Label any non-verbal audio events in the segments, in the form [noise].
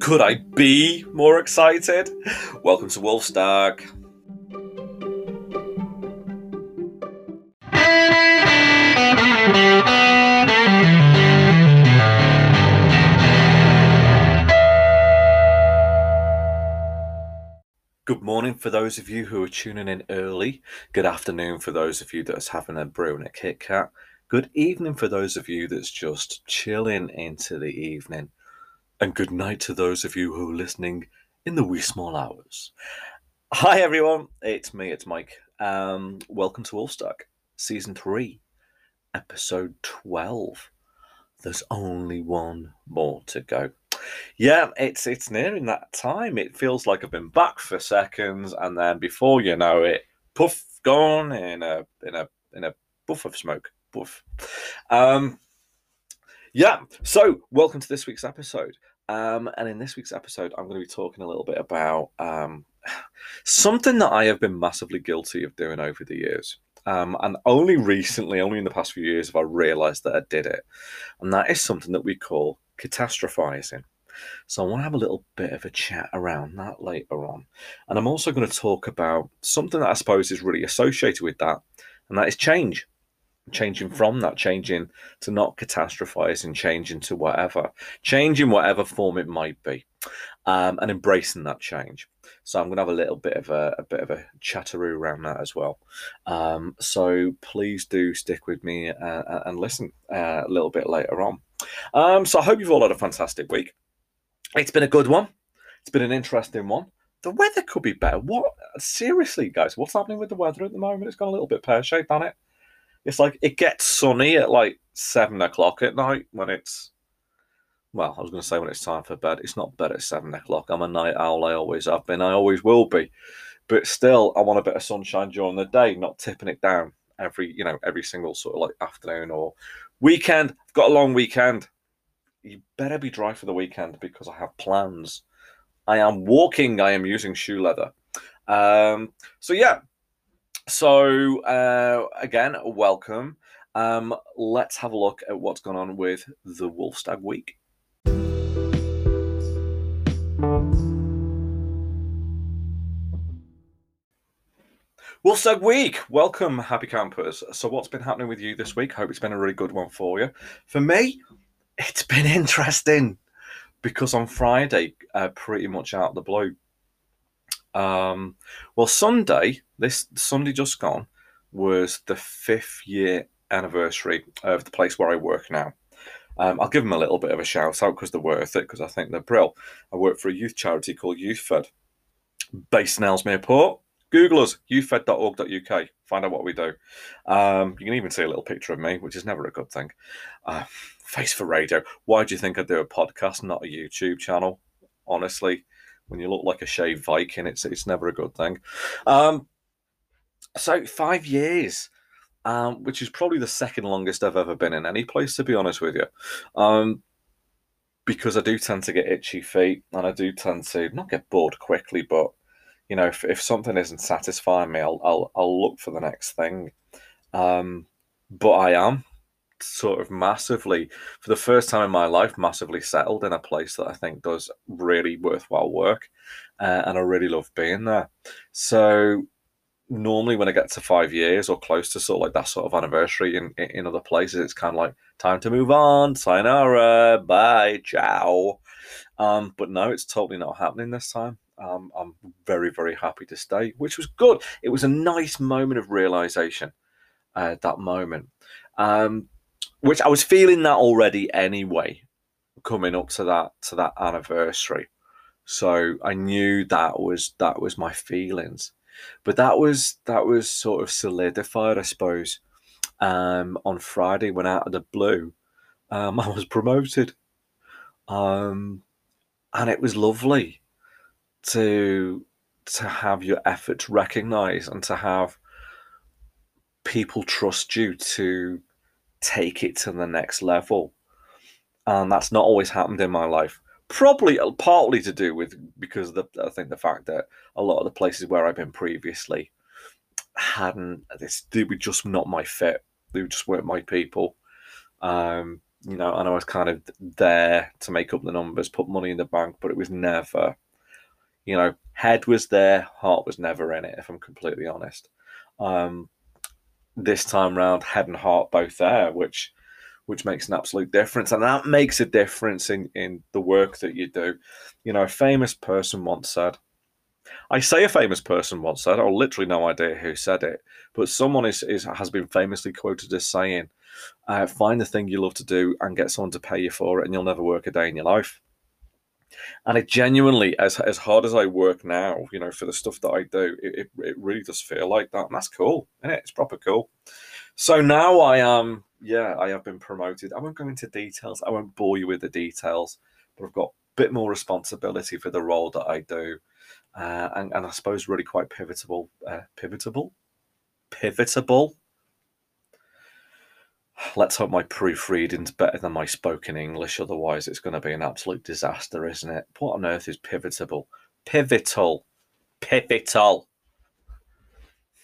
Could I be more excited? Welcome to Wolfstag. Good morning for those of you who are tuning in early. Good afternoon for those of you that's having a brew and a Kit Kat. Good evening for those of you that's just chilling into the evening. And good night to those of you who are listening in the wee small hours. Hi everyone, it's me, it's Mike. Um, welcome to Wolfstag, season three, episode twelve. There's only one more to go. Yeah, it's it's nearing that time. It feels like I've been back for seconds, and then before you know it, puff, gone in a in a in a buff of smoke. Buff. Um, yeah. So, welcome to this week's episode. Um, and in this week's episode, I'm going to be talking a little bit about um, [sighs] something that I have been massively guilty of doing over the years. Um, and only recently, only in the past few years, have I realised that I did it. And that is something that we call catastrophizing. So I want to have a little bit of a chat around that later on. And I'm also going to talk about something that I suppose is really associated with that, and that is change. Changing from that, changing to not catastrophizing, changing to whatever, changing whatever form it might be, um, and embracing that change. So I'm going to have a little bit of a, a bit of a chatteroo around that as well. Um, so please do stick with me uh, and listen uh, a little bit later on. Um, so I hope you've all had a fantastic week. It's been a good one. It's been an interesting one. The weather could be better. What seriously, guys? What's happening with the weather at the moment? It's gone a little bit pear shaped, hasn't it? It's like it gets sunny at like seven o'clock at night when it's well, I was going to say when it's time for bed. It's not bed at seven o'clock. I'm a night owl. I always have been. I always will be. But still, I want a bit of sunshine during the day, not tipping it down every you know every single sort of like afternoon or weekend. I've got a long weekend you better be dry for the weekend because I have plans. I am walking, I am using shoe leather. Um, so, yeah. So, uh, again, welcome. Um, let's have a look at what's gone on with the Wolfstag week. Wolfstag week, welcome, happy campers. So, what's been happening with you this week? Hope it's been a really good one for you. For me, it's been [laughs] interesting because on Friday, uh, pretty much out of the blue. Um, well, Sunday, this Sunday just gone, was the fifth year anniversary of the place where I work now. Um, I'll give them a little bit of a shout out because they're worth it because I think they're brill. I work for a youth charity called YouthFed, based in Ellesmere Port. Google us, youthfed.org.uk. Find out what we do. Um, you can even see a little picture of me, which is never a good thing. Uh, face for radio. Why do you think I do a podcast, not a YouTube channel? Honestly, when you look like a shaved Viking, it's it's never a good thing. Um, so five years, um, which is probably the second longest I've ever been in any place, to be honest with you. Um, because I do tend to get itchy feet, and I do tend to not get bored quickly, but you know, if, if something isn't satisfying me, I'll I'll, I'll look for the next thing. Um, but I am sort of massively, for the first time in my life, massively settled in a place that I think does really worthwhile work, uh, and I really love being there. So normally when I get to five years or close to sort of like that sort of anniversary in in other places, it's kind of like time to move on, sayonara, bye, ciao. Um, but no, it's totally not happening this time. Um, I'm very, very happy to stay, which was good. It was a nice moment of realization uh, that moment, um, which I was feeling that already anyway, coming up to that to that anniversary. So I knew that was that was my feelings, but that was that was sort of solidified, I suppose. Um, on Friday, when out of the blue, um, [laughs] I was promoted, um, and it was lovely to to have your efforts recognized and to have people trust you to take it to the next level. And that's not always happened in my life. Probably uh, partly to do with because the, i think the fact that a lot of the places where i've been previously hadn't this they were just not my fit. They just weren't my people. Um you know, and I was kind of there to make up the numbers, put money in the bank, but it was never, you know, head was there, heart was never in it, if I'm completely honest. Um, this time round, head and heart both there, which which makes an absolute difference, and that makes a difference in in the work that you do. You know, a famous person once said, I say a famous person once said, I've literally no idea who said it, but someone is, is has been famously quoted as saying, uh, find the thing you love to do and get someone to pay you for it, and you'll never work a day in your life. And it genuinely, as as hard as I work now, you know, for the stuff that I do, it, it, it really does feel like that. And that's cool, isn't it? It's proper cool. So now I am, yeah, I have been promoted. I won't go into details. I won't bore you with the details, but I've got a bit more responsibility for the role that I do. Uh, and, and I suppose really quite pivotal, uh, pivotal, pivotal let's hope my proofreading's better than my spoken English. Otherwise, it's going to be an absolute disaster, isn't it? What on earth is pivotal? Pivotal. Pivotal.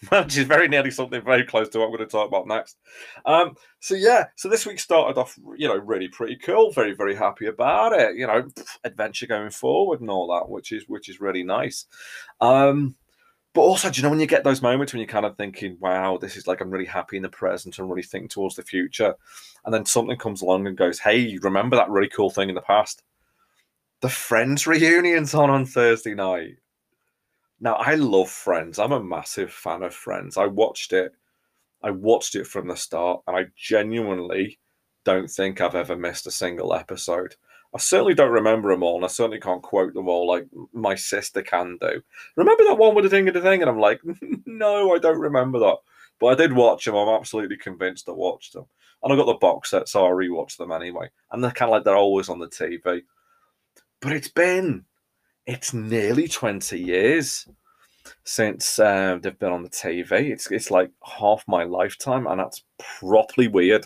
[laughs] Which is very nearly something very close to what I'm going to talk about next. Um, so yeah, so this week started off, you know, really pretty cool. Very, very happy about it. You know, adventure going forward and all that, which is which is really nice. Um, but also, do you know when you get those moments when you're kind of thinking, wow, this is like I'm really happy in the present and really thinking towards the future. And then something comes along and goes, hey, remember that really cool thing in the past? The Friends reunion's on on Thursday night. Now, I love Friends. I'm a massive fan of Friends. I watched it. I watched it from the start, and I genuinely don't think I've ever missed a single episode. I certainly don't remember them all, and I certainly can't quote them all like my sister can do. Remember that one with the thing and the thing? And I'm like, [laughs] no, I don't remember that. But I did watch them. I'm absolutely convinced I watched them. And I got the box set, so I rewatched them anyway. And they're kind of like they're always on the TV. But it's been, it's nearly 20 years since uh, they've been on the TV. It's it's like half my lifetime, and that's properly weird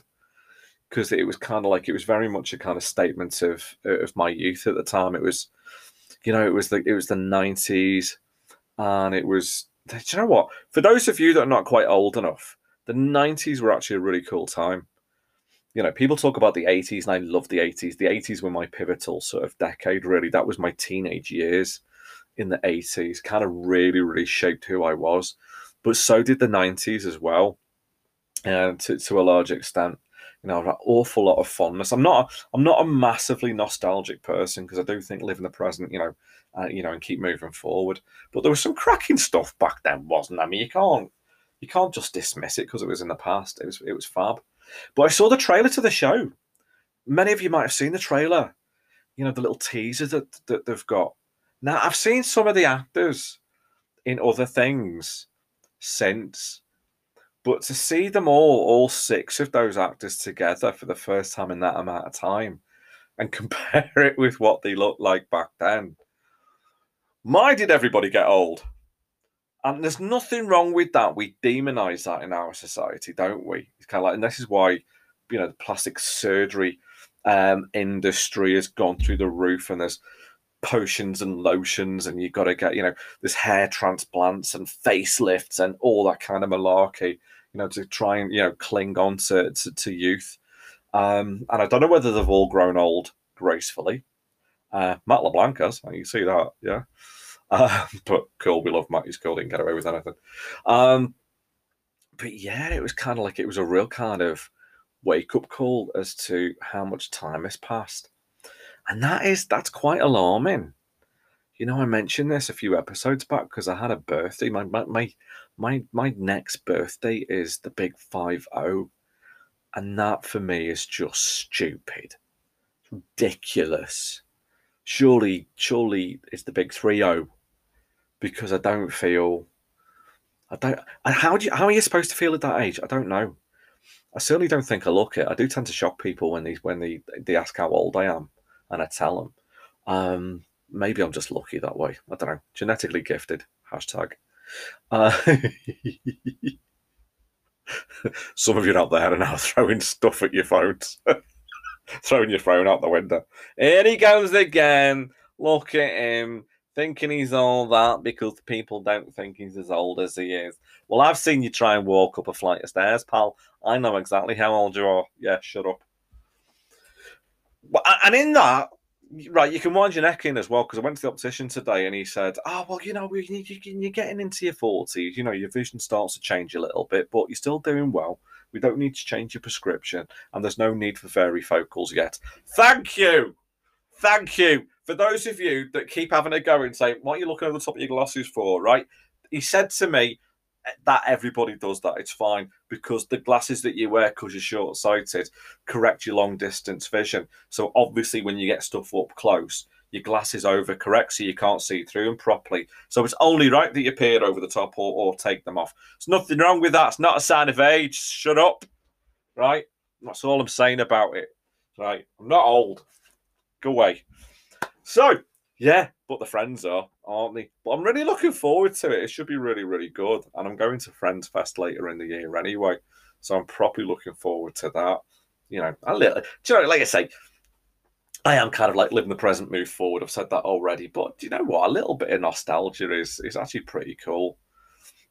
because it was kind of like it was very much a kind of statement of of my youth at the time. It was, you know, it was the it was the nineties, and it was. Do you know what? For those of you that are not quite old enough, the nineties were actually a really cool time. You know, people talk about the eighties, and I love the eighties. The eighties were my pivotal sort of decade. Really, that was my teenage years in the eighties. Kind of really, really shaped who I was. But so did the nineties as well, and to to a large extent you know, an awful lot of fondness. I'm not, I'm not a massively nostalgic person because I do think live in the present, you know, uh, you know, and keep moving forward. But there was some cracking stuff back then, wasn't? I mean, you can't, you can't just dismiss it because it was in the past. It was, it was fab. But I saw the trailer to the show. Many of you might have seen the trailer. You know, the little teaser that that they've got. Now, I've seen some of the actors in other things since but to see them all, all six of those actors together for the first time in that amount of time, and [laughs] compare it with what they looked like back then, my did everybody get old? And there's nothing wrong with that. We demonize that in our society, don't we? It's kind of like, and this is why, you know, the plastic surgery um, industry has gone through the roof, and there's potions and lotions, and you've got to get, you know, there's hair transplants and facelifts and all that kind of malarkey you know, to try and you know cling on to to, to youth. Um, and I don't know whether they've all grown old gracefully. Uh, Matt LeBlanc has, you see that, yeah. Uh, [laughs] but cool, we love Matt. He's cool. Didn't get away with anything. Um, but yeah, it was kind of like it was a real kind of wake up call as to how much time has passed, and that is that's quite alarming. You know, I mentioned this a few episodes back because I had a birthday. My my my my my next birthday is the big five zero, and that for me is just stupid, ridiculous. Surely, surely it's the big three zero, because I don't feel. I don't. How do you, how are you supposed to feel at that age? I don't know. I certainly don't think I look it. I do tend to shock people when they when they they ask how old I am, and I tell them. Um, maybe I'm just lucky that way. I don't know. Genetically gifted. Hashtag. Uh, some of you out there are now [laughs] throwing stuff at your phones, [laughs] throwing your phone out the window. Here he goes again. Look at him, thinking he's all that because people don't think he's as old as he is. Well, I've seen you try and walk up a flight of stairs, pal. I know exactly how old you are. Yeah, shut up. and in that, right, you can wind your neck in as well because I went to the optician today and he said, "Oh well, you know, you're getting into your forties. You know, your vision starts to change a little bit, but you're still doing well. We don't need to change your prescription, and there's no need for varifocals yet." Thank you, thank you for those of you that keep having a go and say, "What are you looking over the top of your glasses for?" Right? He said to me that everybody does that. It's fine because the glasses that you wear because you're short sighted correct your long distance vision. So obviously, when you get stuff up close, your glasses overcorrect so you can't see through them properly. So it's only right that you peer over the top or, or take them off. There's nothing wrong with that. It's not a sign of age. Shut up. Right? That's all I'm saying about it. Right? I'm not old. Go away. So, yeah, but the friends are, aren't they? But I'm really looking forward to it. It should be really, really good. And I'm going to Friends Fest later in the year anyway. So I'm properly looking forward to that. You know, a little, do you know, like I say, I am kind of like living the present, move forward. I've said that already. But do you know what? A little bit of nostalgia is is actually pretty cool.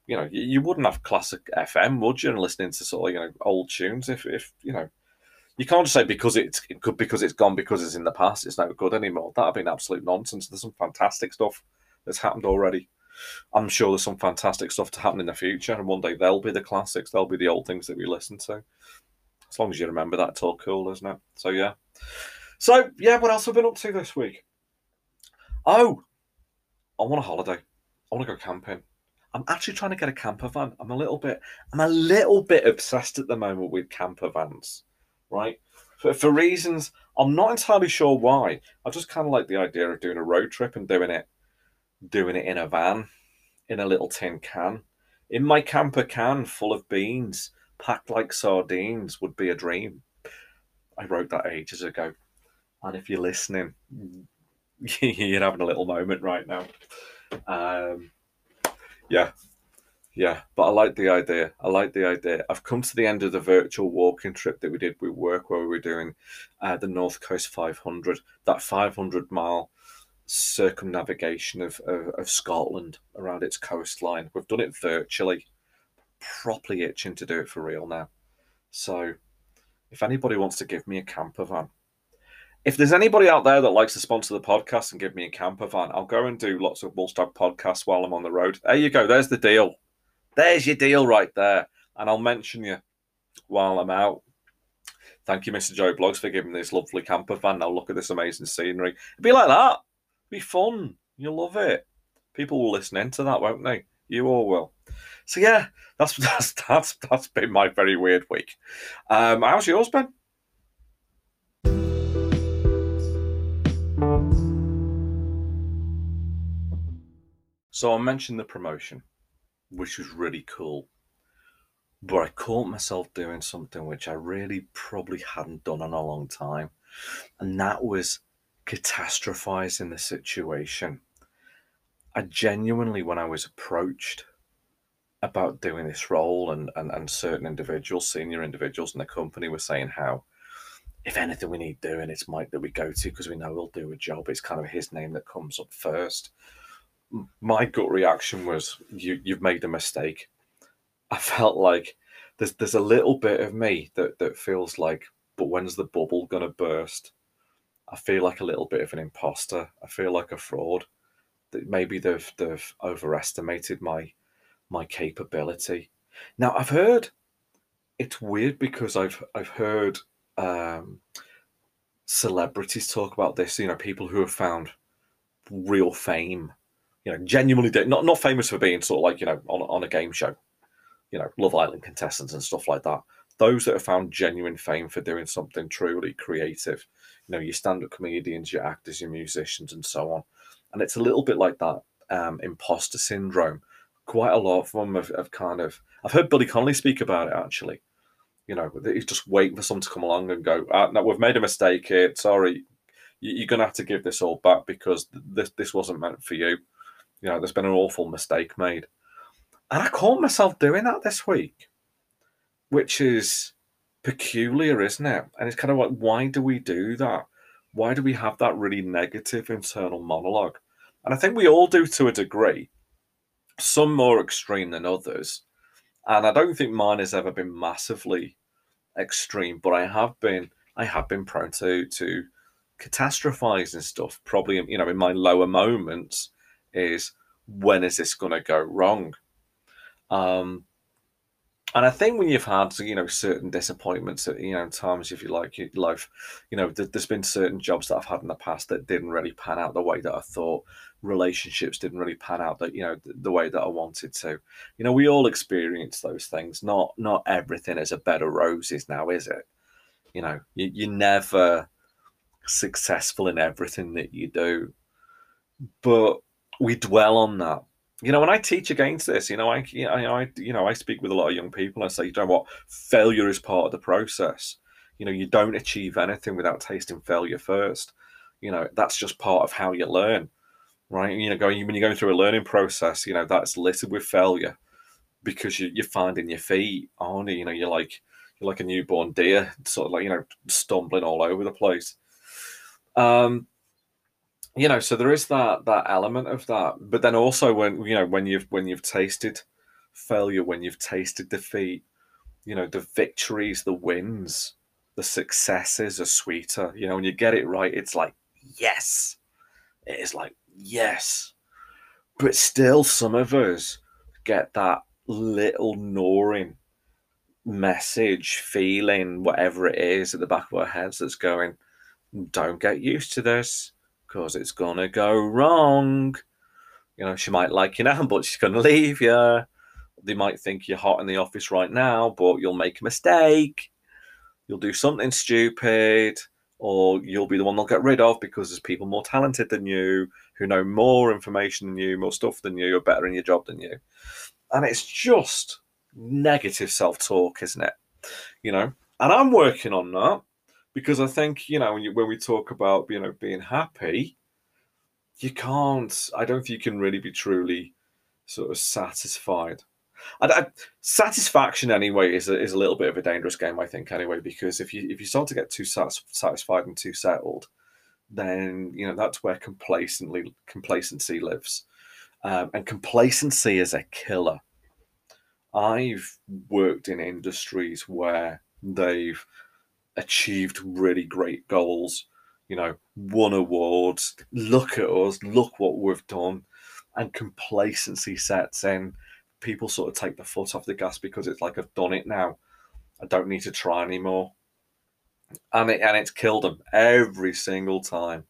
You know, you, you wouldn't have classic FM, would you, and listening to sort of, you know, old tunes if, if you know, you can't just say because it's good because it's gone because it's in the past it's not good anymore. That'd be an absolute nonsense. There's some fantastic stuff that's happened already. I'm sure there's some fantastic stuff to happen in the future, and one day they'll be the classics. They'll be the old things that we listen to. As long as you remember that, it's all cool, isn't it? So yeah. So yeah, what else have I been up to this week? Oh, I want a holiday. I want to go camping. I'm actually trying to get a camper van. I'm a little bit, I'm a little bit obsessed at the moment with camper vans right? For, for reasons I'm not entirely sure why. I just kind of like the idea of doing a road trip and doing it, doing it in a van, in a little tin can, in my camper can full of beans, packed like sardines, would be a dream. I wrote that ages ago, and if you're listening, [laughs] you're having a little moment right now. Um, yeah, yeah, but I like the idea. I like the idea. I've come to the end of the virtual walking trip that we did with work where we were doing uh, the North Coast 500, that 500 mile circumnavigation of, of, of Scotland around its coastline. We've done it virtually, properly itching to do it for real now. So if anybody wants to give me a camper van, if there's anybody out there that likes to sponsor the podcast and give me a camper van, I'll go and do lots of Wolfstag podcasts while I'm on the road. There you go. There's the deal. There's your deal right there. And I'll mention you while I'm out. Thank you, Mr. Joe Bloggs, for giving this lovely camper van. Now look at this amazing scenery. It'd be like that. It'd be fun. You'll love it. People will listen into that, won't they? You all will. So yeah, that's [laughs] that's that's that's been my very weird week. Um, how's yours been? So I mentioned the promotion which was really cool. But I caught myself doing something which I really probably hadn't done in a long time, and that was catastrophizing the situation. I genuinely, when I was approached about doing this role, and, and, and certain individuals, senior individuals in the company, were saying how, if anything we need doing, it's Mike that we go to because we know he'll do a job. It's kind of his name that comes up first my gut reaction was you you've made a mistake. I felt like there's there's a little bit of me that that feels like, but when's the bubble gonna burst? I feel like a little bit of an imposter. I feel like a fraud. That maybe they've they've overestimated my my capability. Now I've heard it's weird because I've I've heard um, celebrities talk about this. You know, people who have found real fame you know, genuinely not not famous for being sort of like you know on on a game show, you know, Love Island contestants and stuff like that. Those that have found genuine fame for doing something truly creative, you know, your stand-up comedians, your actors, your musicians, and so on. And it's a little bit like that um, imposter syndrome. Quite a lot of them have, have kind of. I've heard Billy Connolly speak about it actually. You know, he's just waiting for someone to come along and go, ah, "No, we've made a mistake here. Sorry, you're going to have to give this all back because this this wasn't meant for you." You know, there's been an awful mistake made. And I caught myself doing that this week, which is peculiar, isn't it? And it's kind of like, why do we do that? Why do we have that really negative internal monologue? And I think we all do to a degree, some more extreme than others. And I don't think mine has ever been massively extreme, but I have been I have been prone to to catastrophizing stuff, probably you know in my lower moments, is when is this going to go wrong? Um, and I think when you've had you know certain disappointments at you know times if you like your life, you know there's been certain jobs that I've had in the past that didn't really pan out the way that I thought. Relationships didn't really pan out that you know the, the way that I wanted to. You know we all experience those things. Not not everything is a bed of roses now, is it? You know you, you're never successful in everything that you do, but we dwell on that you know, when I teach against this, you know, I, you know, I, you know, I speak with a lot of young people and say, you know what, failure is part of the process. You know, you don't achieve anything without tasting failure first. You know, that's just part of how you learn, right? You know, going when you're going through a learning process, you know, that's littered with failure because you, you're finding your feet, aren't you? You know, you're like you're like a newborn deer, sort of like you know, stumbling all over the place. Um, you know so there is that that element of that but then also when you know when you've when you've tasted failure when you've tasted defeat you know the victories the wins the successes are sweeter you know when you get it right it's like yes it is like yes. But still some of us get that little gnawing message feeling whatever it is at the back of our heads that's going don't get used to this because it's gonna go wrong. You know, she might like you now, [laughs] but she's gonna leave you. They might think you're hot in the office right now, but you'll make a mistake. You'll do something stupid, or you'll be the one they'll get rid of because there's people more talented than you, who know more information than you, more stuff than you, are better in your job than you. And it's just negative self talk, isn't it? You know, and I'm working on that because I think you know when, you, when we talk about you know being happy, you can't. I don't think you can really be truly sort of satisfied. And I, satisfaction anyway is a, is a little bit of a dangerous game, I think. Anyway, because if you if you start to get too satis- satisfied and too settled, then you know that's where complacently complacency lives, um, and complacency is a killer. I've worked in industries where they've achieved really great goals, you know, won awards. Look at us, look what we've done. And complacency sets in. People sort of take the foot off the gas because it's like, I've done it now. I don't need to try anymore. And, it, and it's killed them every single time.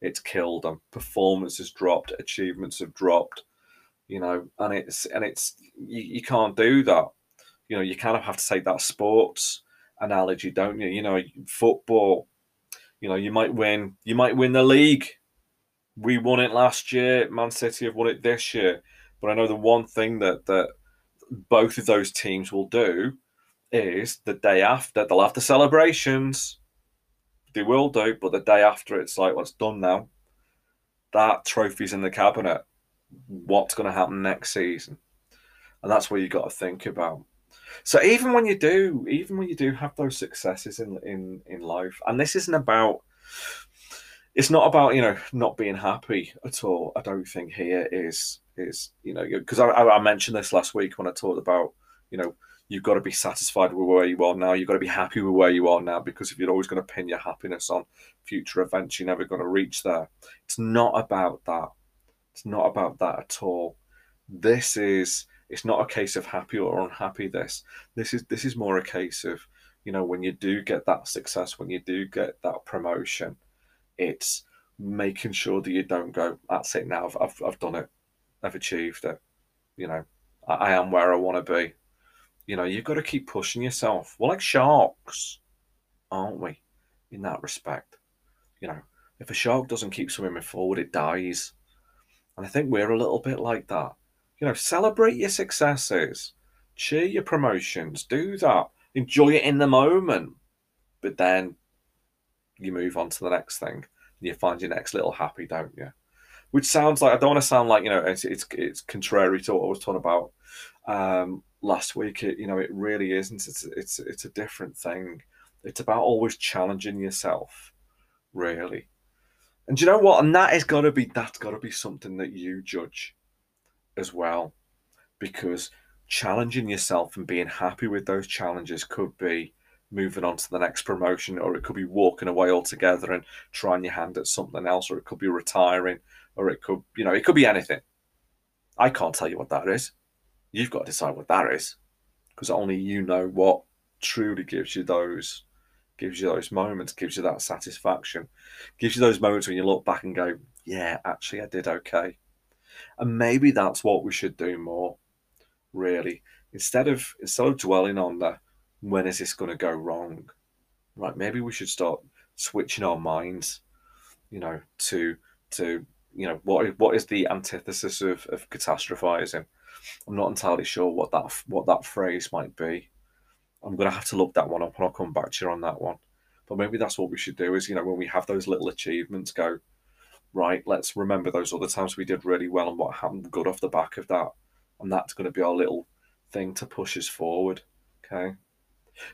It's killed them. Performance has dropped, achievements have dropped, you know, and it's, and it's, you, you can't do that. You know, you kind of have to take that sports analogy, don't you? You know, football. You know, you might win. You might win the league. We won it last year. Man City have won it this year. But I know the one thing that that both of those teams will do is the day after they'll have the celebrations. They will do, but the day after it's like, well, done now. That trophy's in the cabinet. What's going to happen next season? And that's what you got to think about. So even when you do, even when you do have those successes in in in life, and this isn't about, it's not about you know not being happy at all. I don't think here is is you know because I, I mentioned this last week when I talked about you know you've got to be satisfied with where you are now. You've got to be happy with where you are now because if you're always going to pin your happiness on future events, you're never going to reach there. It's not about that. It's not about that at all. This is it's not a case of happy or unhappy. This this is this is more a case of you know when you do get that success, when you do get that promotion, it's making sure that you don't go. That's it now. I've I've, I've done it. I've achieved it. You know, I, I am where I want to be. You know, you've got to keep pushing yourself. We're like sharks, aren't we? In that respect, you know, if a shark doesn't keep swimming forward, it dies. And I think we're a little bit like that you know, celebrate your successes, cheer your promotions, do that, enjoy it in the moment, but then you move on to the next thing and you find your next little happy, don't you? Which sounds like I don't want to sound like you know it's it's, it's contrary to what I was talking about um, last week. It, you know, it really isn't. It's it's it's a different thing. It's about always challenging yourself, really. And you know what? And that is got to be that's got to be something that you judge as well, because challenging yourself and being happy with those challenges could be moving on to the next promotion, or it could be walking away altogether and trying your hand at something else, or it could be retiring, or it could, you know, it could be anything. I can't tell you what that is. You've got to decide what that is, because only you know what truly gives you those, gives you those moments, gives you that satisfaction, gives you those moments when you look back and go, yeah, actually, I did okay. And maybe that's what we should do more, really. Instead of instead of dwelling on the when is this going to go wrong, right? Maybe we should start switching our minds, you know, to to you know what what is the antithesis of, of catastrophizing. I'm not entirely sure what that what that phrase might be. I'm gonna have to look that one up and I'll come back to you on that one. But maybe that's what we should do is, you know, when we have those little achievements, go, right, let's remember those other times we did really well and what happened good off the back of that. And that's going to be our little thing to push us forward. Okay.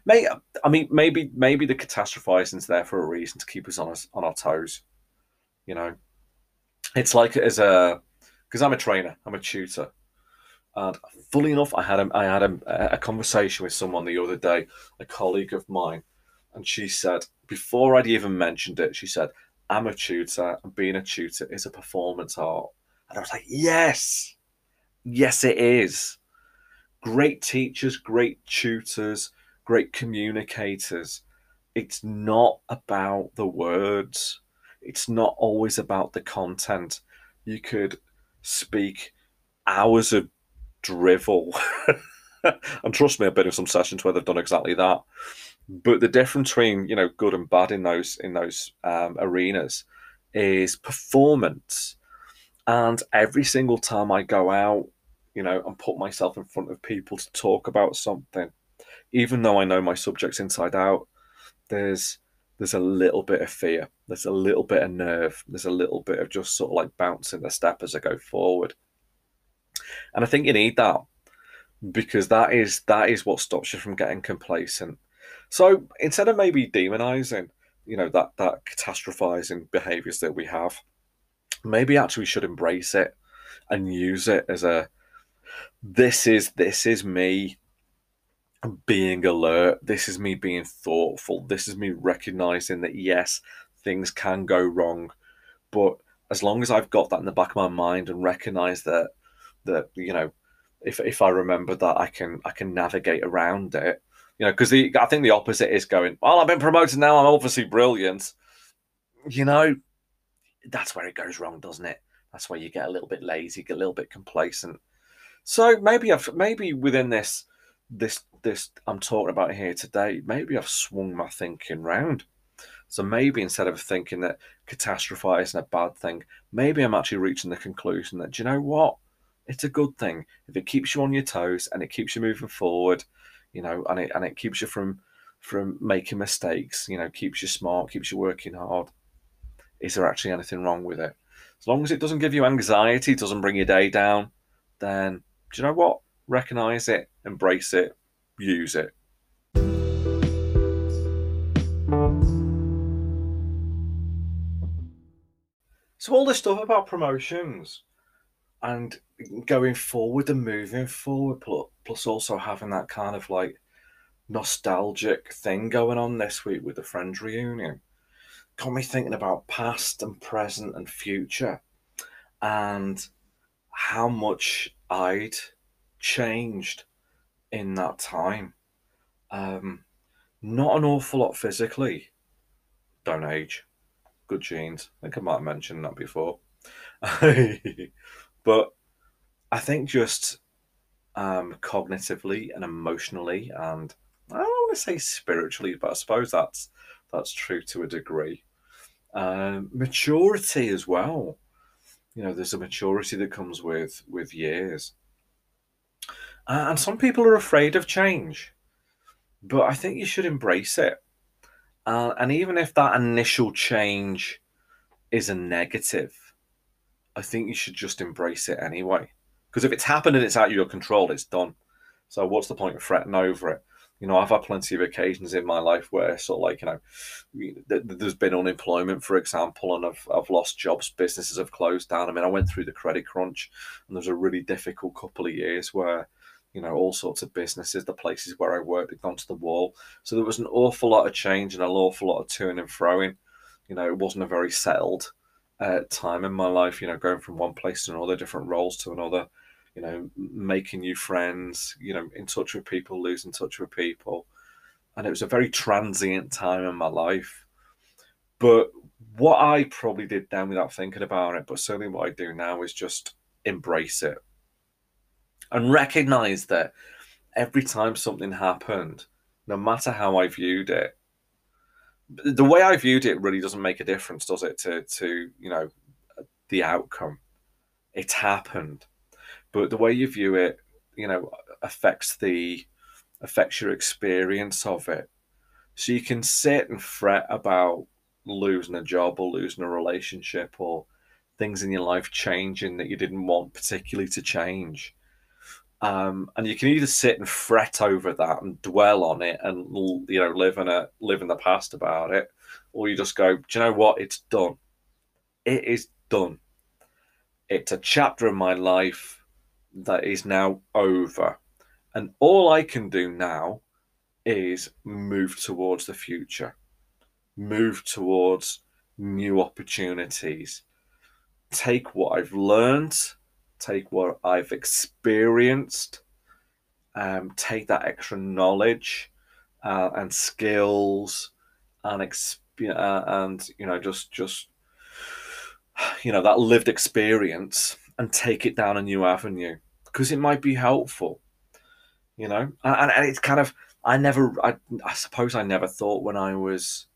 May I mean maybe maybe the catastrophizing's there for a reason to keep us on us on our toes. You know, it's like as a because I'm a trainer, I'm a tutor, and fully enough, I had a, I had a, a conversation with someone the other day, a colleague of mine, and she said before I'd even mentioned it, she said, "I'm a tutor, and being a tutor is a performance art." And I was like, "Yes, yes, it is." Great teachers, great tutors, great communicators. It's not about the words. It's not always about the content. You could speak hours of drivel. [laughs] and trust me, I've been in some sessions where they've done exactly that. But the difference between you know good and bad in those in those um, arenas is performance. And every single time I go out, you know, and put myself in front of people to talk about something, even though I know my subjects inside out, there's there's a little bit of fear, there's a little bit of nerve, there's a little bit of just sort of like bouncing the step as I go forward. And I think you need that because that is that is what stops you from getting complacent. So instead of maybe demonizing, you know, that that catastrophizing behaviors that we have, maybe actually should embrace it and use it as a this is this is me being alert. This is me being thoughtful. This is me recognizing that yes, things can go wrong, but as long as I've got that in the back of my mind and recognize that that you know, if if I remember that, I can I can navigate around it. You know, because I think the opposite is going. Well, I've been promoted now. I'm obviously brilliant. You know, that's where it goes wrong, doesn't it? That's where you get a little bit lazy, get a little bit complacent. So maybe I've maybe within this this this I'm talking about here today, maybe I've swung my thinking round. So maybe instead of thinking that catastrophizing a bad thing, maybe I'm actually reaching the conclusion that, you know what? It's a good thing. If it keeps you on your toes and it keeps you moving forward, you know, and it and it keeps you from from making mistakes, you know, keeps you smart, keeps you working hard. Is there actually anything wrong with it? As long as it doesn't give you anxiety, doesn't bring your day down, then do you know what? Recognize it, embrace it, use it. So all this stuff about promotions and going forward and moving forward, plus also having that kind of like nostalgic thing going on this week with the Friends reunion, got me thinking about past and present and future, and how much I'd changed in that time. Um, not an awful lot physically. Don't age. Good genes. I think I might have mentioned that before. [laughs] but I think just um, cognitively and emotionally, and I don't want to say spiritually, but I suppose that's that's true to a degree. Um, maturity as well. You know, there's a maturity that comes with with years. Uh, and some people are afraid of change, but I think you should embrace it. Uh, and even if that initial change is a negative, I think you should just embrace it anyway. Because if it's happened and it's out of your control, it's done. So what's the point of fretting over it? You know, I've had plenty of occasions in my life where sort of like, you know, there's been unemployment, for example, and I've, I've lost jobs, businesses have closed down. I mean, I went through the credit crunch and there was a really difficult couple of years where, you know, all sorts of businesses, the places where I worked had gone to the wall. So there was an awful lot of change and an awful lot of turning and throwing. You know, it wasn't a very settled uh, time in my life, you know, going from one place to another, different roles to another, you know, making new friends, you know, in touch with people, losing touch with people. And it was a very transient time in my life. But what I probably did then without thinking about it, but certainly what I do now is just embrace it and recognize that every time something happened, no matter how I viewed it, the way I viewed it really doesn't make a difference, does it? To to you know the outcome. It happened, but the way you view it, you know, affects the affects your experience of it. So you can sit and fret about losing a job or losing a relationship or things in your life changing that you didn't want particularly to change. Um, and you can either sit and fret over that and dwell on it and you know live in a live in the past about it, or you just go, do you know what? It's done. It is done. It's a chapter of my life that is now over, and all I can do now is move towards the future, move towards new opportunities, take what I've learned take what I've experienced, um, take that extra knowledge uh, and skills and exp- uh, and you know just just you know that lived experience and take it down a new avenue. Because it might be helpful you know? And, and it's kind of i never I, I suppose i never thought when i was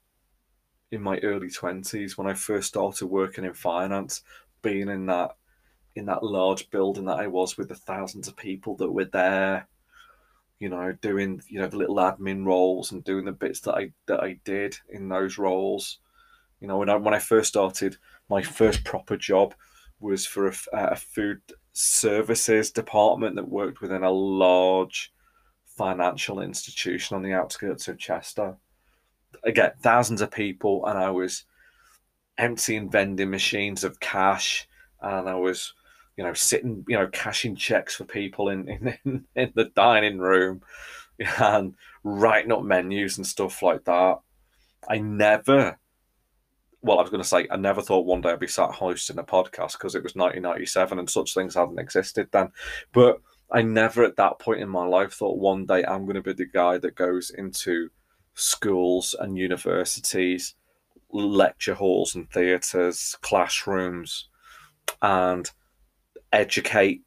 in my early 20s when i first started working in finance being in that in that large building that I was with the thousands of people that were there, you know, doing you know the little admin roles and doing the bits that I that I did in those roles. You know, when I when I first started, my first proper job was for a, uh, a food services department that worked within a large financial institution on the outskirts of Chester. Again, thousands of people, and I was emptying vending machines of cash, and I was you know, sitting, you know, cashing checks for people in [laughs] in, in the dining room and writing up menus and stuff like that. I never, well, I was going to say, I never thought one day I'd be sat hosting a podcast because it was 1997 and such things hadn't existed then. But I never at that point in my life thought one day I'm going to be the guy that goes into schools and universities, lecture halls and theatres, classrooms, and educate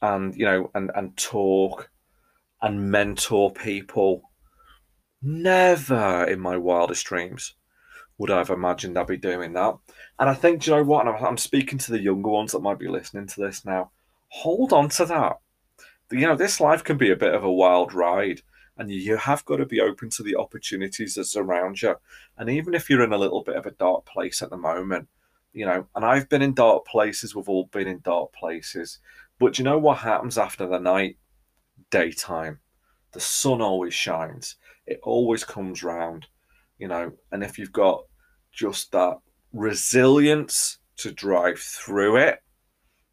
and you know and and talk and mentor people never in my wildest dreams would I have imagined I'd be doing that. And I think, you know what? I'm, I'm speaking to the younger ones that might be listening to this now. Hold on to that. You know, this life can be a bit of a wild ride, and you have got to be open to the opportunities that surround you. And even if you're in a little bit of a dark place at the moment, you know, and I've been in dark places, we've all been in dark places. But you know what happens after the night? Daytime. The sun always shines. It always comes round, you know, and if you've got just that resilience to drive through it,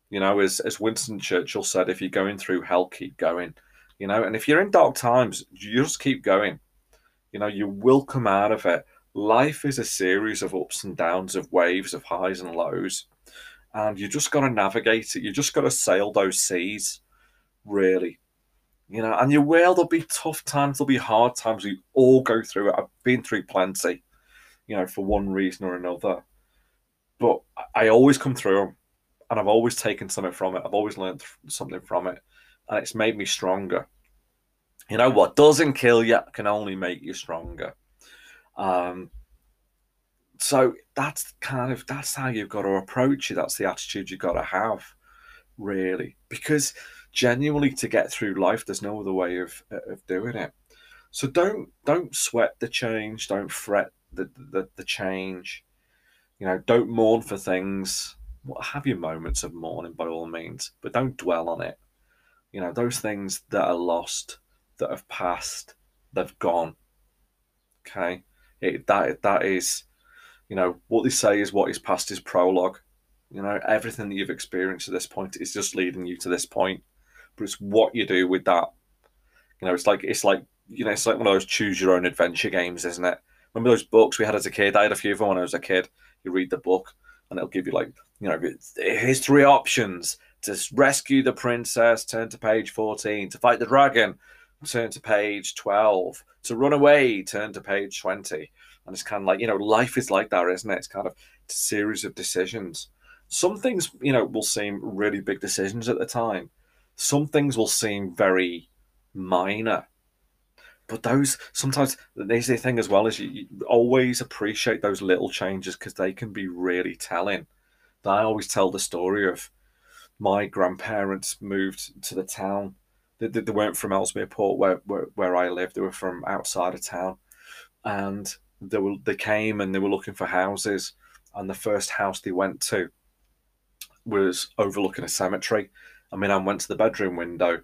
you know, as, as Winston Churchill said, if you're going through hell, keep going, you know, and if you're in dark times, you just keep going. You know, you will come out of it life is a series of ups and downs, of waves, of highs and lows. And you just got to navigate it. You just got to sail those seas, really. You know, and you will, there'll be tough times, there'll be hard times. We all go through it. I've been through plenty, you know, for one reason or another. But I always come through them and I've always taken something from it. I've always learned something from it, and it's made me stronger. You know, what doesn't kill you can only make you stronger. Um, so that's kind of that's how you've got to approach it. That's the attitude you've got to have, really, because genuinely to get through life, there's no other way of of doing it. So don't don't sweat the change. Don't fret the the, the change. You know, don't mourn for things. Have your moments of mourning by all means, but don't dwell on it. You know, those things that are lost, that have passed, they've gone. Okay it, that that is, you know, what they say is what is past is prologue. You know, everything that you've experienced at this point is just leading you to this point. but it's what you do with that. You know, it's like it's like you know, it's like one of those choose your own adventure games, isn't it? Remember those books we had as a kid? I had a few of them when I was a kid. You read the book, and it'll give you like, you know, here's three options to rescue the princess. Turn to page fourteen. To fight the dragon, turn to page twelve. To run away, turn to page twenty. And it's kind of like you know, life is like that, isn't it? It's kind of a series of decisions. Some things, you know, will seem really big decisions at the time. Some things will seem very minor but those sometimes the thing as well is you, you always appreciate those little changes because they can be really telling. I always tell the story of my grandparents moved to the town. They, they weren't from Ellesmere Port where, where where I lived. They were from outside of town, and they were they came and they were looking for houses. And the first house they went to was overlooking a cemetery. I mean, I went to the bedroom window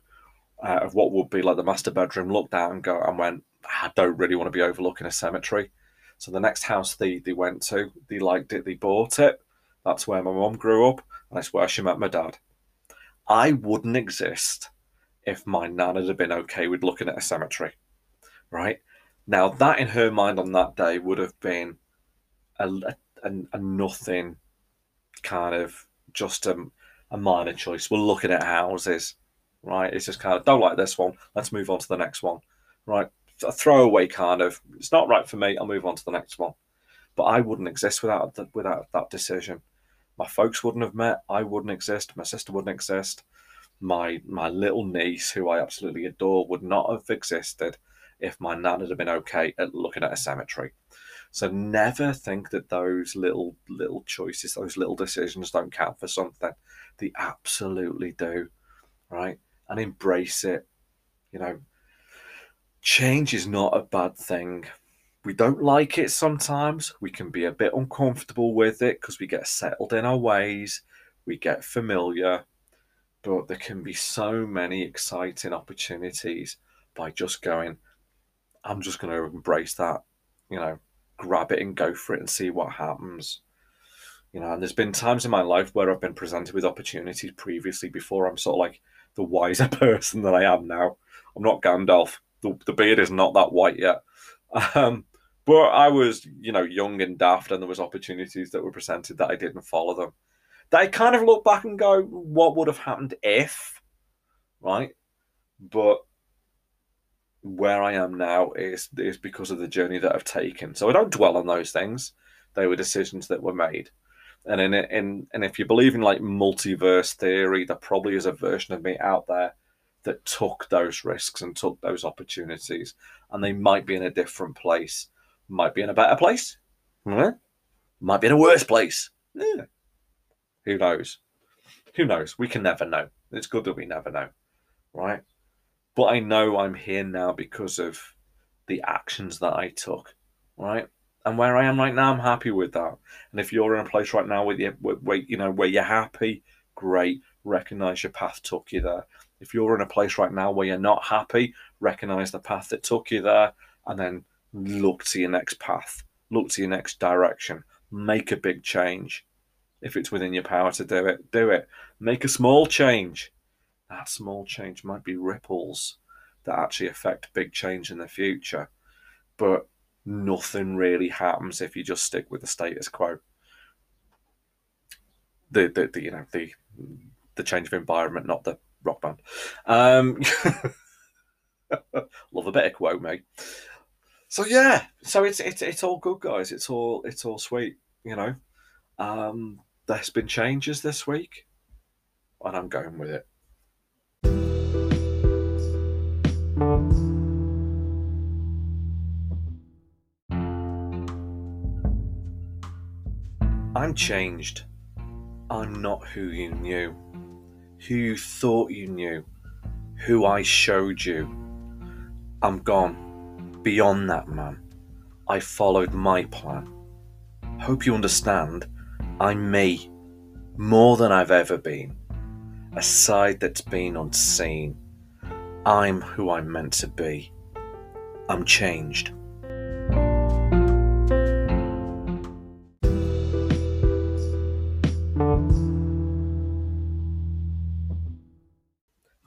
uh, of what would be like the master bedroom, looked out and go and went, I don't really want to be overlooking a cemetery. So the next house they, they went to, they liked it, they bought it. That's where my mum grew up, and that's where she met my dad. I wouldn't exist if my nan had been okay with looking at a cemetery, right? Now that in her mind on that day would have been a, a, a nothing kind of just a, a minor choice. We're looking at houses right? It's just kind of don't like this one. Let's move on to the next one, right? A throwaway kind of. It's not right for me. I'll move on to the next one. But I wouldn't exist without the, without that decision. My folks wouldn't have met. I wouldn't exist. My sister wouldn't exist. My my little niece, who I absolutely adore, would not have existed if my nan had been okay at looking at a cemetery. So never think that those little little choices, those little decisions don't count for something. They absolutely do, right? and embrace it. You know, change is not a bad thing. We don't like it sometimes. We can be a bit uncomfortable with it because we get settled in our ways, we get familiar. But there can be so many exciting opportunities by just going, I'm just going to embrace that, you know, grab it and go for it and see what happens. You know, and there's been times in my life where I've been presented with opportunities previously before I'm sort of like, the wiser [laughs] person that I am now. I'm not Gandalf. The, the beard is not that white yet. Um, but I was, you know, young and daft, and there was opportunities that were presented that I didn't follow them. I kind of look back and go, what would have happened if, right? But where I am now is is because of the journey that I've taken. So I don't dwell on those things. They were decisions that were made. And in in and if you believe in like multiverse theory, there probably is a version of me out there that took those risks and took those opportunities, and they might be in a different place, might be in a better place, mm-hmm. might be in a worse place. Yeah. Who knows? Who knows? We can never know. It's good that we never know, right? But I know I'm here now because of the actions that I took, right? and where I am right now, I'm happy with that. And if you're in a place right now where you, where, you know where you're happy, great. Recognize your path took you there. If you're in a place right now where you're not happy, recognize the path that took you there, and then look to your next path. Look to your next direction. Make a big change. If it's within your power to do it, do it. Make a small change. That small change might be ripples that actually affect big change in the future. But nothing really happens if you just stick with the status quo. The, the, the you know the the change of environment, not the rock band. Um, [laughs] love a bit of Quo, mate. So yeah, so it's it's it's all good, guys. It's all it's all sweet, you know. Um, there's been changes this week, and I'm going with it. I'm changed. I'm not who you knew, who you thought you knew, who I showed you. I'm gone, beyond that man. I followed my plan. Hope you understand, I'm me, more than I've ever been. A side that's been unseen. I'm who I'm meant to be. I'm changed.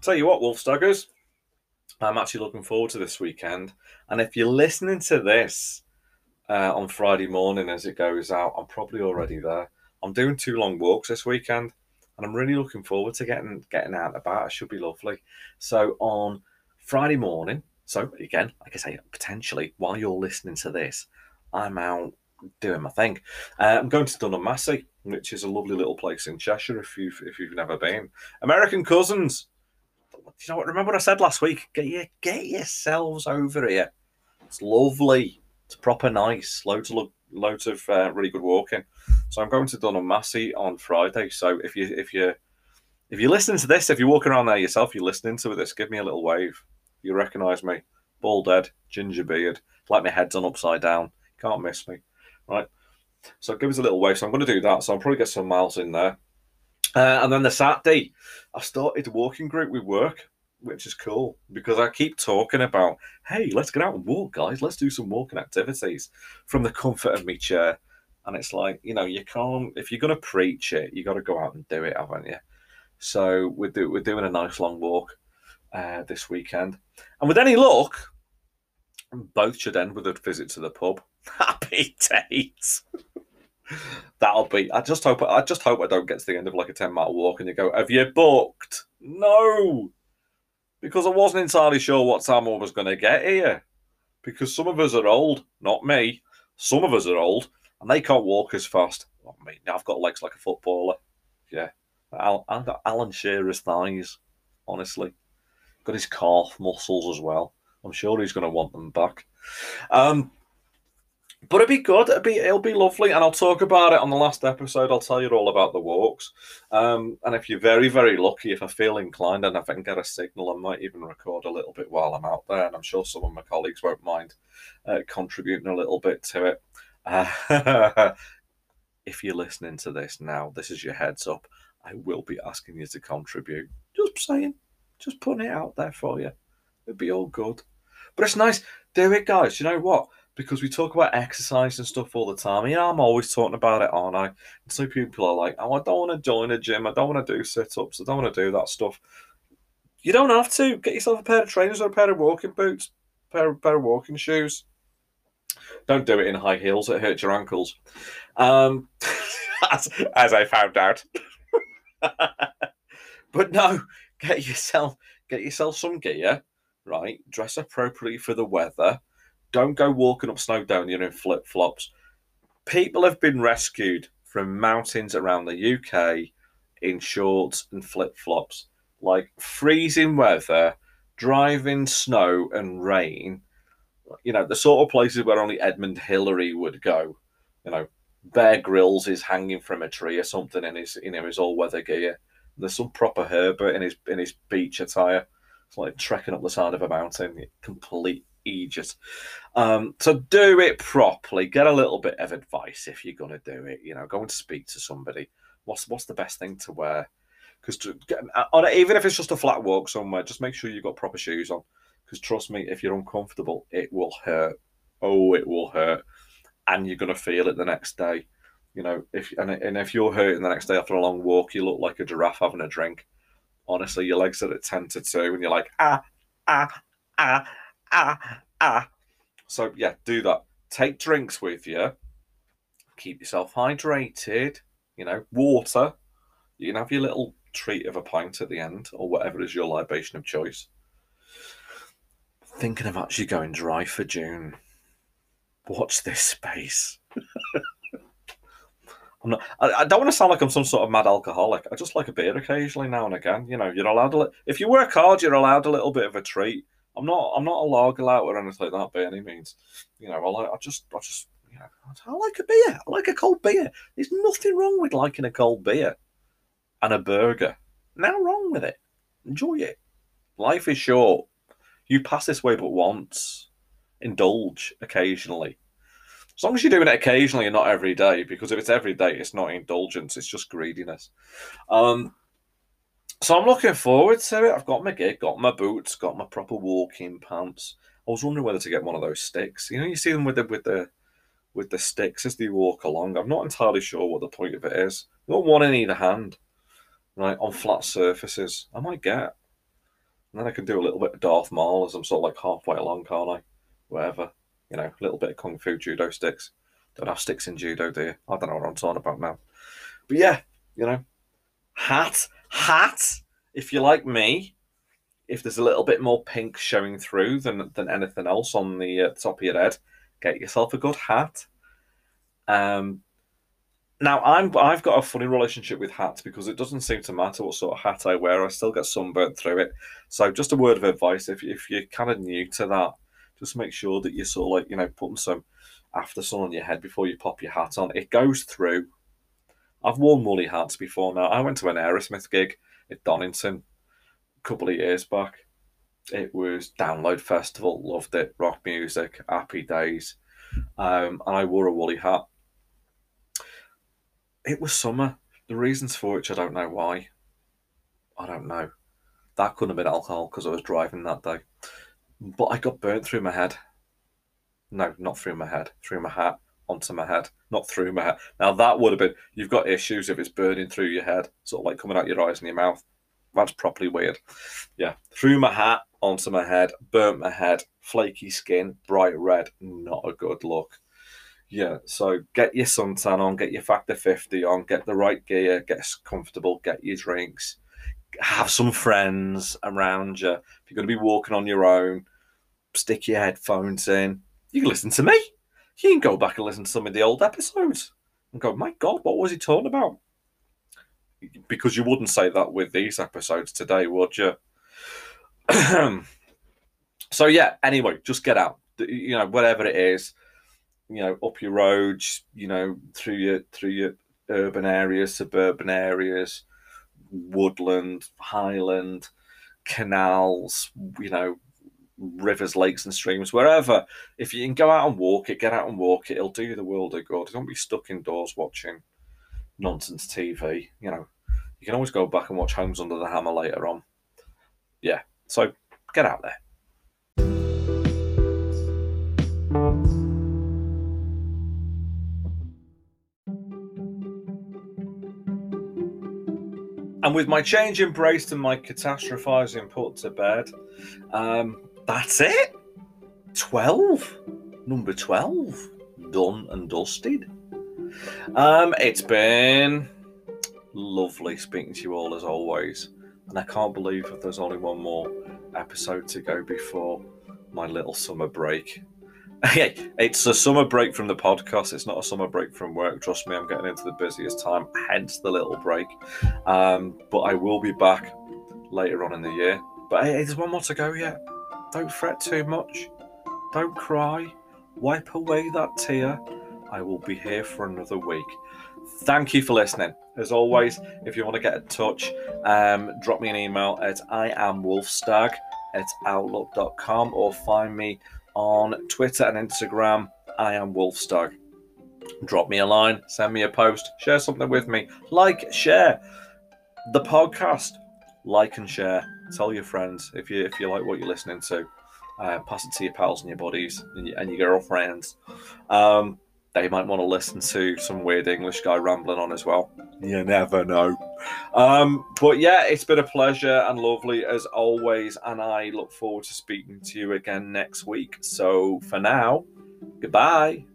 Tell you what, Wolfstaggers, I'm actually looking forward to this weekend. And if you're listening to this uh, on Friday morning as it goes out, I'm probably already there. I'm doing two long walks this weekend, and I'm really looking forward to getting getting out and about. It should be lovely. So on Friday morning, so again, like I say, potentially while you're listening to this, I'm out doing my thing. Uh, I'm going to Dunham Massey, which is a lovely little place in Cheshire. If you've if you've never been, American cousins. You know what? Remember what I said last week? Get you get yourselves over here. It's lovely. It's proper nice. Loads of loads of uh, really good walking. So I'm going to Dunham Massey on Friday. So if you if you if you're listening to this, if you're walking around there yourself, you're listening to this, give me a little wave. You recognise me. Bald head, ginger beard, like my head's on upside down. Can't miss me. Right. So give us a little wave. So I'm going to do that. So I'll probably get some miles in there. Uh, and then the Saturday, I started a walking group with work, which is cool because I keep talking about, hey, let's get out and walk, guys. Let's do some walking activities from the comfort of my chair. And it's like, you know, you can't, if you're going to preach it, you got to go out and do it, haven't you? So we're, do, we're doing a nice long walk uh, this weekend. And with any luck, both should end with a visit to the pub. [laughs] Happy days. That'll be. I just hope. I just hope I don't get to the end of like a ten mile walk and you go, "Have you booked?" No, because I wasn't entirely sure what time I was going to get here. Because some of us are old, not me. Some of us are old, and they can't walk as fast. I mean, I've got legs like a footballer. Yeah, I've got Alan Shearer's thighs. Honestly, got his calf muscles as well. I'm sure he's going to want them back. Um, but it'd be good. It'd be it'll be lovely, and I'll talk about it on the last episode. I'll tell you all about the walks. Um, and if you're very very lucky, if I feel inclined and I can get a signal, I might even record a little bit while I'm out there. And I'm sure some of my colleagues won't mind uh, contributing a little bit to it. Uh, [laughs] if you're listening to this now, this is your heads up. I will be asking you to contribute. Just saying, just putting it out there for you. It'd be all good. But it's nice. Do it, guys. You know what? Because we talk about exercise and stuff all the time. Yeah, I'm always talking about it, aren't I? And so people are like, oh, I don't want to join a gym. I don't want to do sit ups. I don't want to do that stuff. You don't have to. Get yourself a pair of trainers or a pair of walking boots, pair, of, pair of walking shoes. Don't do it in high heels, it hurts your ankles. Um, [laughs] as, as I found out. [laughs] but no, get yourself get yourself some gear right? Dress appropriately for the weather. Don't go walking up Snowdonia in flip flops. People have been rescued from mountains around the UK in shorts and flip flops. Like freezing weather, driving snow and rain. You know, the sort of places where only Edmund Hillary would go. You know, Bear Grylls is hanging from a tree or something in his you know his all weather gear. There's some proper Herbert in his in his beach attire. It's like trekking up the side of a mountain, complete aegis. Um, so do it properly. Get a little bit of advice if you're going to do it. You know, go and speak to somebody. What's what's the best thing to wear? Because even if it's just a flat walk somewhere, just make sure you've got proper shoes on. Because trust me, if you're uncomfortable, it will hurt. Oh, it will hurt, and you're to feel it the next day. You know, if and, and if you're hurting the next day after a long walk, you look like a giraffe having a drink honestly, your legs are at 10 to 2 and you're like, ah, ah, ah, ah, ah. So, yeah, do that. Take drinks with you. Keep yourself hydrated. You know, water. You can have your little treat of a pint at the end or whatever is your libation of choice. Thinking of actually going dry for June. Watch this space. [laughs] I'm not. I, I, don't want to sound like I'm some sort of mad alcoholic. I just like a beer occasionally, now and again. You know, you're allowed to. If you work hard, you're allowed a little bit of a treat. I'm not. I'm not a lager out or anything like that by any means. You know, I like. I just. I just. You know, I like a beer. I like a cold beer. There's nothing wrong with liking a cold beer and a burger. Now wrong with it. Enjoy it. Life is short. You pass this way but once. Indulge occasionally. As long as you're doing it occasionally and not every day, because if it's every day, it's not indulgence, it's just greediness. Um, so I'm looking forward to it. I've got my gig, got my boots, got my proper walking pants. I was wondering whether to get one of those sticks. You know, you see them with the with the with the sticks as they walk along. I'm not entirely sure what the point of it is. Not one in either hand, right? On flat surfaces. I might get. Then I can do a little bit of Darth Maul as I'm sort of like halfway along, can't I? Whatever. You know, a little bit of Kung Fu Judo sticks. Don't have sticks in Judo, do you? I don't know what I'm talking about now. But yeah, you know, hat, hat. If you're like me, if there's a little bit more pink showing through than than anything else on the uh, top of your head, get yourself a good hat. Um, now I'm I've got a funny relationship with hats because it doesn't seem to matter what sort of hat I wear, I still get sunburnt through it. So just a word of advice: if if you're kind of new to that, just make sure that you're sort of like you know putting some after sun on your head before you pop your hat on. It goes through. I've worn woolly hats before now. I went to an Aerosmith gig at Donington a couple of years back. It was Download Festival, loved it, rock music, happy days. Um, and I wore a woolly hat. It was summer. The reasons for which I don't know why. I don't know. That couldn't have been alcohol because I was driving that day. But I got burnt through my head. No, not through my head, through my hat, onto my head, not through my head. Now that would have been, you've got issues if it's burning through your head, sort of like coming out your eyes and your mouth. That's properly weird. Yeah, through my hat, onto my head, burnt my head, flaky skin, bright red, not a good look. Yeah, so get your suntan on, get your factor 50 on, get the right gear, get comfortable, get your drinks, have some friends around you. If you're going to be walking on your own, stick your headphones in, you can listen to me. You can go back and listen to some of the old episodes and go, my God, what was he talking about? Because you wouldn't say that with these episodes today, would you? [clears throat] so yeah, anyway, just get out. You know, whatever it is, you know, up your roads, you know, through your through your urban areas, suburban areas, woodland, highland, canals, you know, rivers, lakes, and streams, wherever. If you can go out and walk it, get out and walk it. It'll do you the world of good. Don't be stuck indoors watching nonsense TV. You know, you can always go back and watch Homes Under the Hammer later on. Yeah, so get out there. And with my change embraced and my catastrophizing put to bed, um, that's it. 12. Number 12. Done and dusted. Um, it's been lovely speaking to you all as always. And I can't believe that there's only one more episode to go before my little summer break. [laughs] Hey, it's a summer break from the podcast. It's not a summer break from work. Trust me, I'm getting into the busiest time, hence the little break. Um, but I will be back later on in the year. But hey, there's one more to go yet. Don't fret too much. Don't cry. Wipe away that tear. I will be here for another week. Thank you for listening. As always, if you want to get in touch, um, drop me an email at iamwolfstag at outlook.com or find me on Twitter and Instagram. I am Wolfstag. Drop me a line, send me a post, share something with me. Like, share the podcast. Like and share Tell your friends if you if you like what you're listening to. Uh, pass it to your pals and your buddies and your, and your girlfriends. Um, they might want to listen to some weird English guy rambling on as well. You never know. Um, but yeah, it's been a pleasure and lovely as always, and I look forward to speaking to you again next week. So for now, goodbye.